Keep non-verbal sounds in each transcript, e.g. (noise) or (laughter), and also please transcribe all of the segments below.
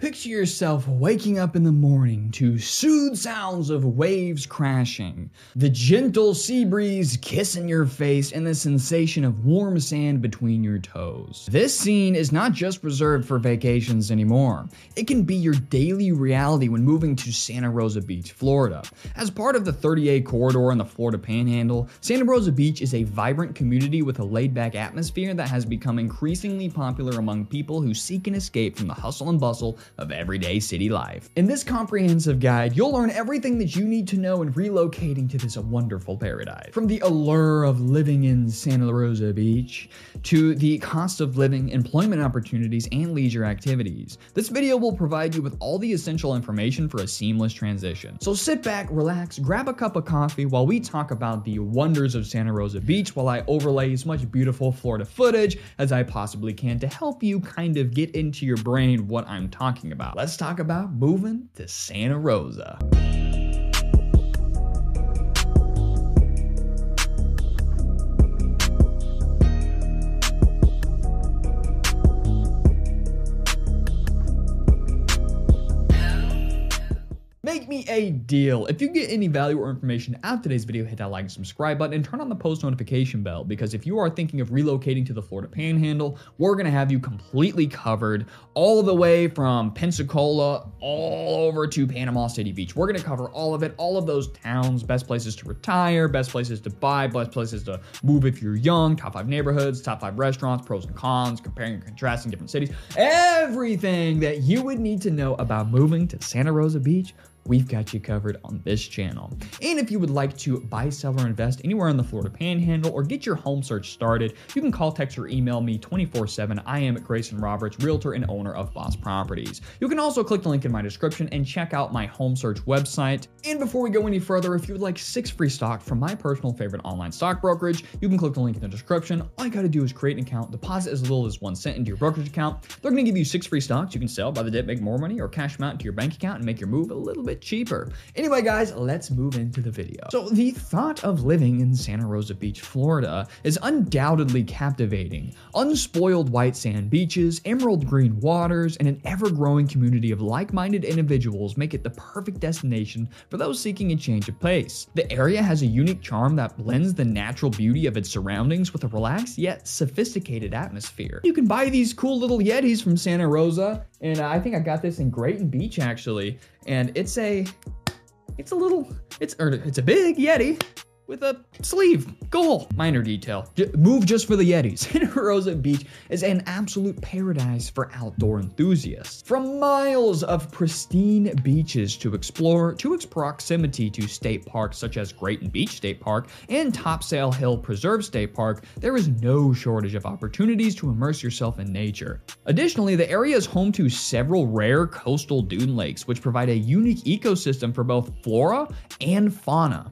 Picture yourself waking up in the morning to soothe sounds of waves crashing, the gentle sea breeze kissing your face, and the sensation of warm sand between your toes. This scene is not just reserved for vacations anymore. It can be your daily reality when moving to Santa Rosa Beach, Florida. As part of the 30A corridor in the Florida Panhandle, Santa Rosa Beach is a vibrant community with a laid back atmosphere that has become increasingly popular among people who seek an escape from the hustle and bustle of everyday city life. In this comprehensive guide, you'll learn everything that you need to know in relocating to this wonderful paradise. From the allure of living in Santa Rosa Beach to the cost of living, employment opportunities, and leisure activities. This video will provide you with all the essential information for a seamless transition. So sit back, relax, grab a cup of coffee while we talk about the wonders of Santa Rosa Beach while I overlay as much beautiful Florida footage as I possibly can to help you kind of get into your brain what I'm talking talking about. Let's talk about moving to Santa Rosa. A deal. If you get any value or information out of today's video, hit that like and subscribe button and turn on the post notification bell because if you are thinking of relocating to the Florida Panhandle, we're going to have you completely covered all the way from Pensacola all over to Panama City Beach. We're going to cover all of it, all of those towns, best places to retire, best places to buy, best places to move if you're young, top five neighborhoods, top five restaurants, pros and cons, comparing and contrasting different cities, everything that you would need to know about moving to Santa Rosa Beach we've got you covered on this channel. And if you would like to buy, sell, or invest anywhere in the Florida Panhandle or get your home search started, you can call, text, or email me 24 7. I am Greyson Roberts, realtor and owner of Boss Properties. You can also click the link in my description and check out my home search website. And before we go any further, if you would like six free stock from my personal favorite online stock brokerage, you can click the link in the description. All you gotta do is create an account, deposit as little as one cent into your brokerage account. They're gonna give you six free stocks you can sell by the dip, make more money, or cash them out into your bank account and make your move a little bit cheaper. Anyway, guys, let's move into the video. So, the thought of living in Santa Rosa Beach, Florida is undoubtedly captivating. Unspoiled white sand beaches, emerald green waters, and an ever growing community of like minded individuals make it the perfect destination for those seeking a change of pace. The area has a unique charm that blends the natural beauty of its surroundings with a relaxed yet sophisticated atmosphere. You can buy these cool little Yetis from Santa Rosa, and I think I got this in Grayton Beach actually and it's a it's a little it's it's a big Yeti with a sleeve. Goal. Minor detail. J- move just for the Yetis. (laughs) Santa Rosa Beach is an absolute paradise for outdoor enthusiasts. From miles of pristine beaches to explore to its proximity to state parks such as Grayton Beach State Park and Topsail Hill Preserve State Park, there is no shortage of opportunities to immerse yourself in nature. Additionally, the area is home to several rare coastal dune lakes, which provide a unique ecosystem for both flora and fauna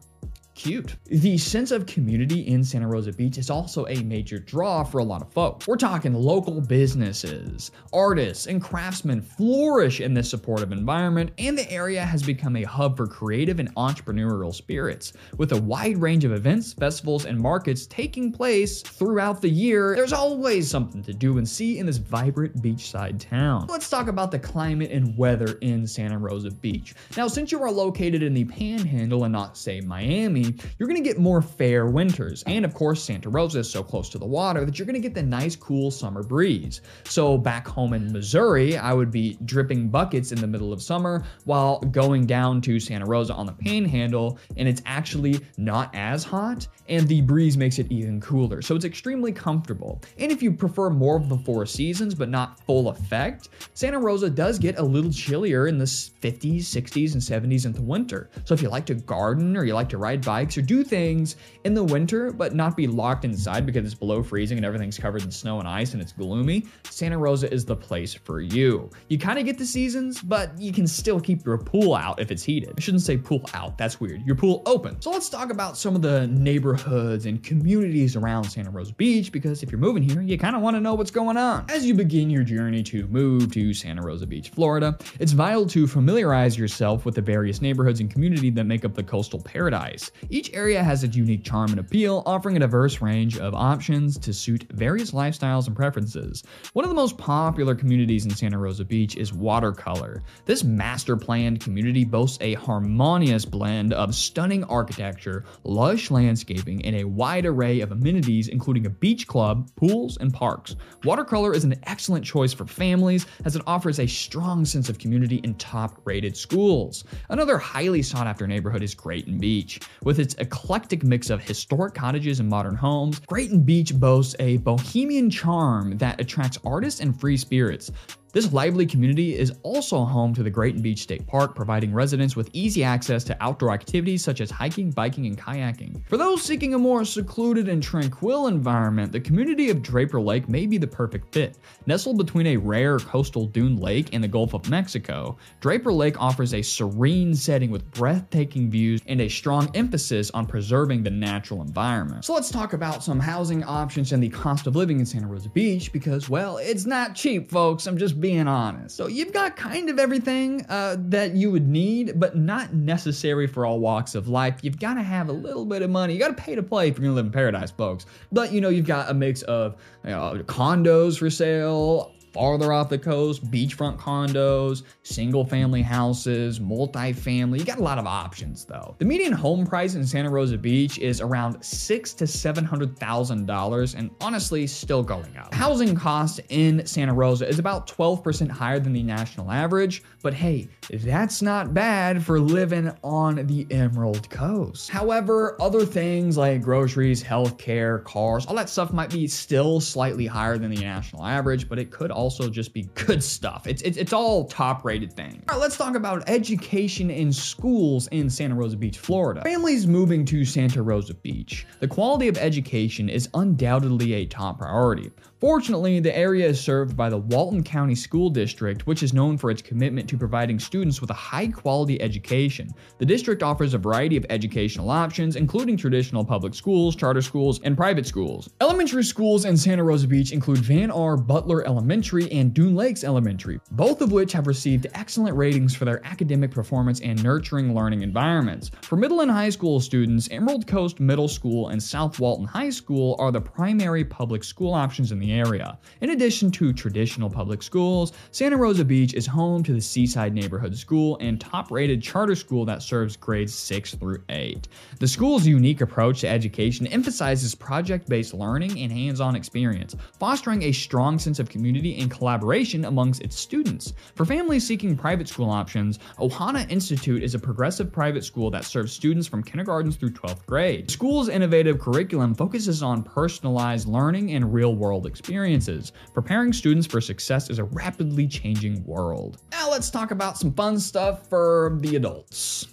cute. The sense of community in Santa Rosa Beach is also a major draw for a lot of folks. We're talking local businesses, artists, and craftsmen flourish in this supportive environment, and the area has become a hub for creative and entrepreneurial spirits. With a wide range of events, festivals, and markets taking place throughout the year, there's always something to do and see in this vibrant beachside town. Let's talk about the climate and weather in Santa Rosa Beach. Now, since you are located in the Panhandle and not, say, Miami, you're going to get more fair winters. And of course, Santa Rosa is so close to the water that you're going to get the nice, cool summer breeze. So back home in Missouri, I would be dripping buckets in the middle of summer while going down to Santa Rosa on the panhandle, and it's actually not as hot, and the breeze makes it even cooler. So it's extremely comfortable. And if you prefer more of the four seasons but not full effect, Santa Rosa does get a little chillier in the 50s, 60s, and 70s in the winter. So if you like to garden or you like to ride bikes, bikes or do things in the winter, but not be locked inside because it's below freezing and everything's covered in snow and ice and it's gloomy, Santa Rosa is the place for you. You kind of get the seasons, but you can still keep your pool out if it's heated. I shouldn't say pool out, that's weird. Your pool open. So let's talk about some of the neighborhoods and communities around Santa Rosa Beach because if you're moving here, you kind of want to know what's going on. As you begin your journey to move to Santa Rosa Beach, Florida, it's vital to familiarize yourself with the various neighborhoods and community that make up the coastal paradise. Each area has its unique charm and appeal, offering a diverse range of options to suit various lifestyles and preferences. One of the most popular communities in Santa Rosa Beach is Watercolor. This master planned community boasts a harmonious blend of stunning architecture, lush landscaping, and a wide array of amenities, including a beach club, pools, and parks. Watercolor is an excellent choice for families as it offers a strong sense of community and top rated schools. Another highly sought after neighborhood is Grayton Beach. With its eclectic mix of historic cottages and modern homes, Grayton Beach boasts a bohemian charm that attracts artists and free spirits. This lively community is also home to the Grayton Beach State Park, providing residents with easy access to outdoor activities such as hiking, biking, and kayaking. For those seeking a more secluded and tranquil environment, the community of Draper Lake may be the perfect fit. Nestled between a rare coastal dune lake and the Gulf of Mexico, Draper Lake offers a serene setting with breathtaking views and a strong emphasis on preserving the natural environment. So let's talk about some housing options and the cost of living in Santa Rosa Beach because, well, it's not cheap, folks. I'm just being honest. So you've got kind of everything uh, that you would need, but not necessary for all walks of life. You've got to have a little bit of money. You got to pay to play if you're gonna live in paradise, folks. But you know, you've got a mix of you know, condos for sale, farther off the coast, beachfront condos, single family houses, multi-family. You got a lot of options though. The median home price in Santa Rosa Beach is around six to seven hundred thousand dollars, and honestly, still going up. Housing costs in Santa Rosa is about 12% higher than the national average, but hey, that's not bad for living on the Emerald Coast. However, other things like groceries, healthcare, cars, all that stuff might be still slightly higher than the national average, but it could also just be good stuff. It's, it's, it's all top rated things. All right, let's talk about education in schools in Santa Rosa Beach, Florida. Families moving to Santa Rosa Beach. The quality of education is undoubtedly a top priority. Fortunately, the area is served by the Walton County School District, which is known for its commitment to providing students with a high quality education. The district offers a variety of educational options, including traditional public schools, charter schools, and private schools. Elementary schools in Santa Rosa Beach include Van R. Butler Elementary and Dune Lakes Elementary, both of which have received excellent ratings for their academic performance and nurturing learning environments. For middle and high school students, Emerald Coast Middle School and South Walton High School are the primary public school options in the area. In addition to traditional public schools, Santa Rosa Beach is home to the Seaside Neighborhood School and top rated charter school that serves grades 6 through 8. The school's unique approach to education emphasizes project based learning and hands on experience, fostering a strong sense of community and collaboration amongst its students. For families seeking private school options, Ohana Institute is a progressive private school that serves students from kindergarten through 12th grade. The school's innovative curriculum focuses on personalized learning and real world experiences, preparing students for success in a rapidly changing world. Now let's talk about some fun stuff for the adults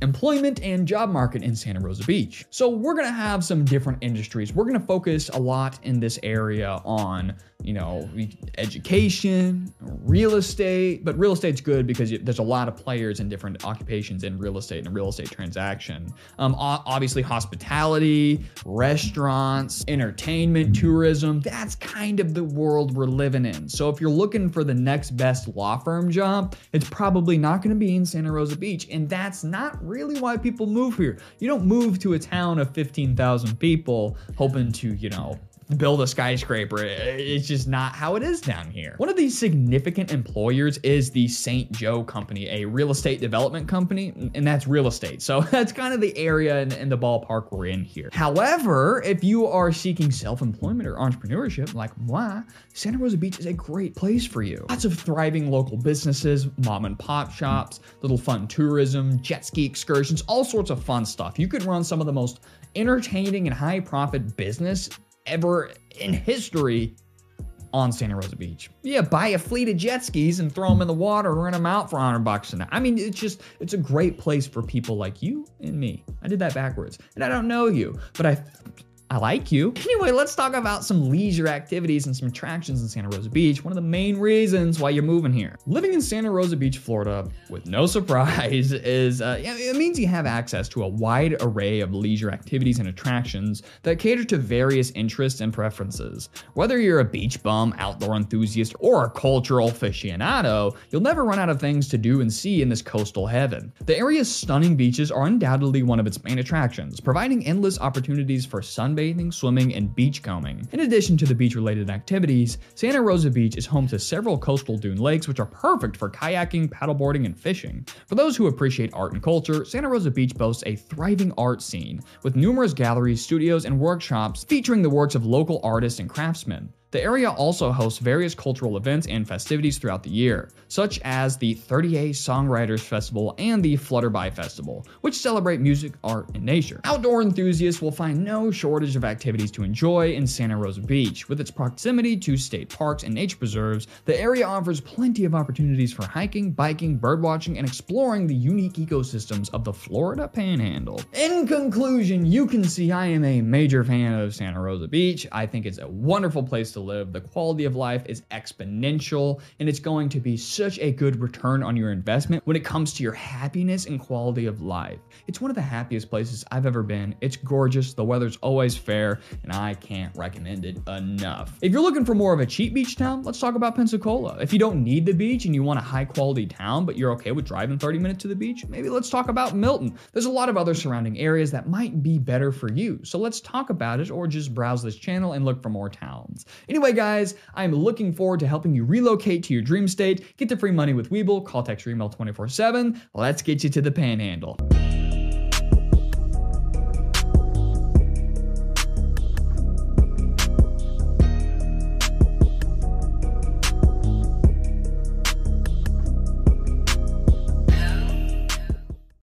employment and job market in Santa Rosa Beach. So we're going to have some different industries. We're going to focus a lot in this area on, you know, education, real estate, but real estate's good because there's a lot of players in different occupations in real estate and a real estate transaction. Um, obviously hospitality, restaurants, entertainment, tourism, that's kind of the world we're living in. So if you're looking for the next best law firm job, it's probably not going to be in Santa Rosa Beach. And that's not really why people move here. You don't move to a town of 15,000 people hoping to, you know, build a skyscraper. It's just not how it is down here. One of these significant employers is the St. Joe Company, a real estate development company, and that's real estate. So (laughs) that's kind of the area and, and the ballpark we're in here. However, if you are seeking self-employment or entrepreneurship like moi, Santa Rosa Beach is a great place for you. Lots of thriving local businesses, mom and pop shops, little fun tourism, jet ski excursions, all sorts of fun stuff. You could run some of the most entertaining and high profit business ever in history on Santa Rosa Beach. Yeah, buy a fleet of jet skis and throw them in the water, rent them out for 100 bucks a night. I mean, it's just, it's a great place for people like you and me. I did that backwards. And I don't know you, but I I like you. Anyway, let's talk about some leisure activities and some attractions in Santa Rosa Beach. One of the main reasons why you're moving here. Living in Santa Rosa Beach, Florida, with no (laughs) surprise, is uh, it means you have access to a wide array of leisure activities and attractions that cater to various interests and preferences. Whether you're a beach bum, outdoor enthusiast, or a cultural aficionado, you'll never run out of things to do and see in this coastal heaven. The area's stunning beaches are undoubtedly one of its main attractions, providing endless opportunities for sunbathing, swimming, and beachcombing. In addition to the beach related activities, Santa Rosa Beach is home to several coastal dune lakes, which are perfect for kayaking, paddleboarding, and fishing. For those who appreciate art and culture, Santa Rosa Beach boasts a thriving art scene, with numerous galleries, studios, and workshops featuring the works of local artists and craftsmen. The area also hosts various cultural events and festivities throughout the year, such as the 30A Songwriters Festival and the Flutterby Festival, which celebrate music, art, and nature. Outdoor enthusiasts will find no shortage of activities to enjoy in Santa Rosa Beach. With its proximity to state parks and nature preserves, the area offers plenty of opportunities for hiking, biking, birdwatching, and exploring the unique ecosystems of the Florida Panhandle. In conclusion, you can see I am a major fan of Santa Rosa Beach. I think it's a wonderful place to live. The quality of life is exponential, and it's going to be such a good return on your investment when it comes to your happiness and quality of life. It's one of the happiest places I've ever been. It's gorgeous, the weather's always fair, and I can't recommend it enough. If you're looking for more of a cheap beach town, let's talk about Pensacola. If you don't need the beach and you want a high quality town, but you're okay with driving 30 minutes to the beach, maybe let's talk about Milton. There's a lot of other surrounding areas that might be better for you. So let's talk about it or just browse this channel and look for more towns. Anyway, guys, I'm looking forward to helping you relocate to your dream state, get the free money with Webull, call text or email 24 7. Let's get you to the panhandle.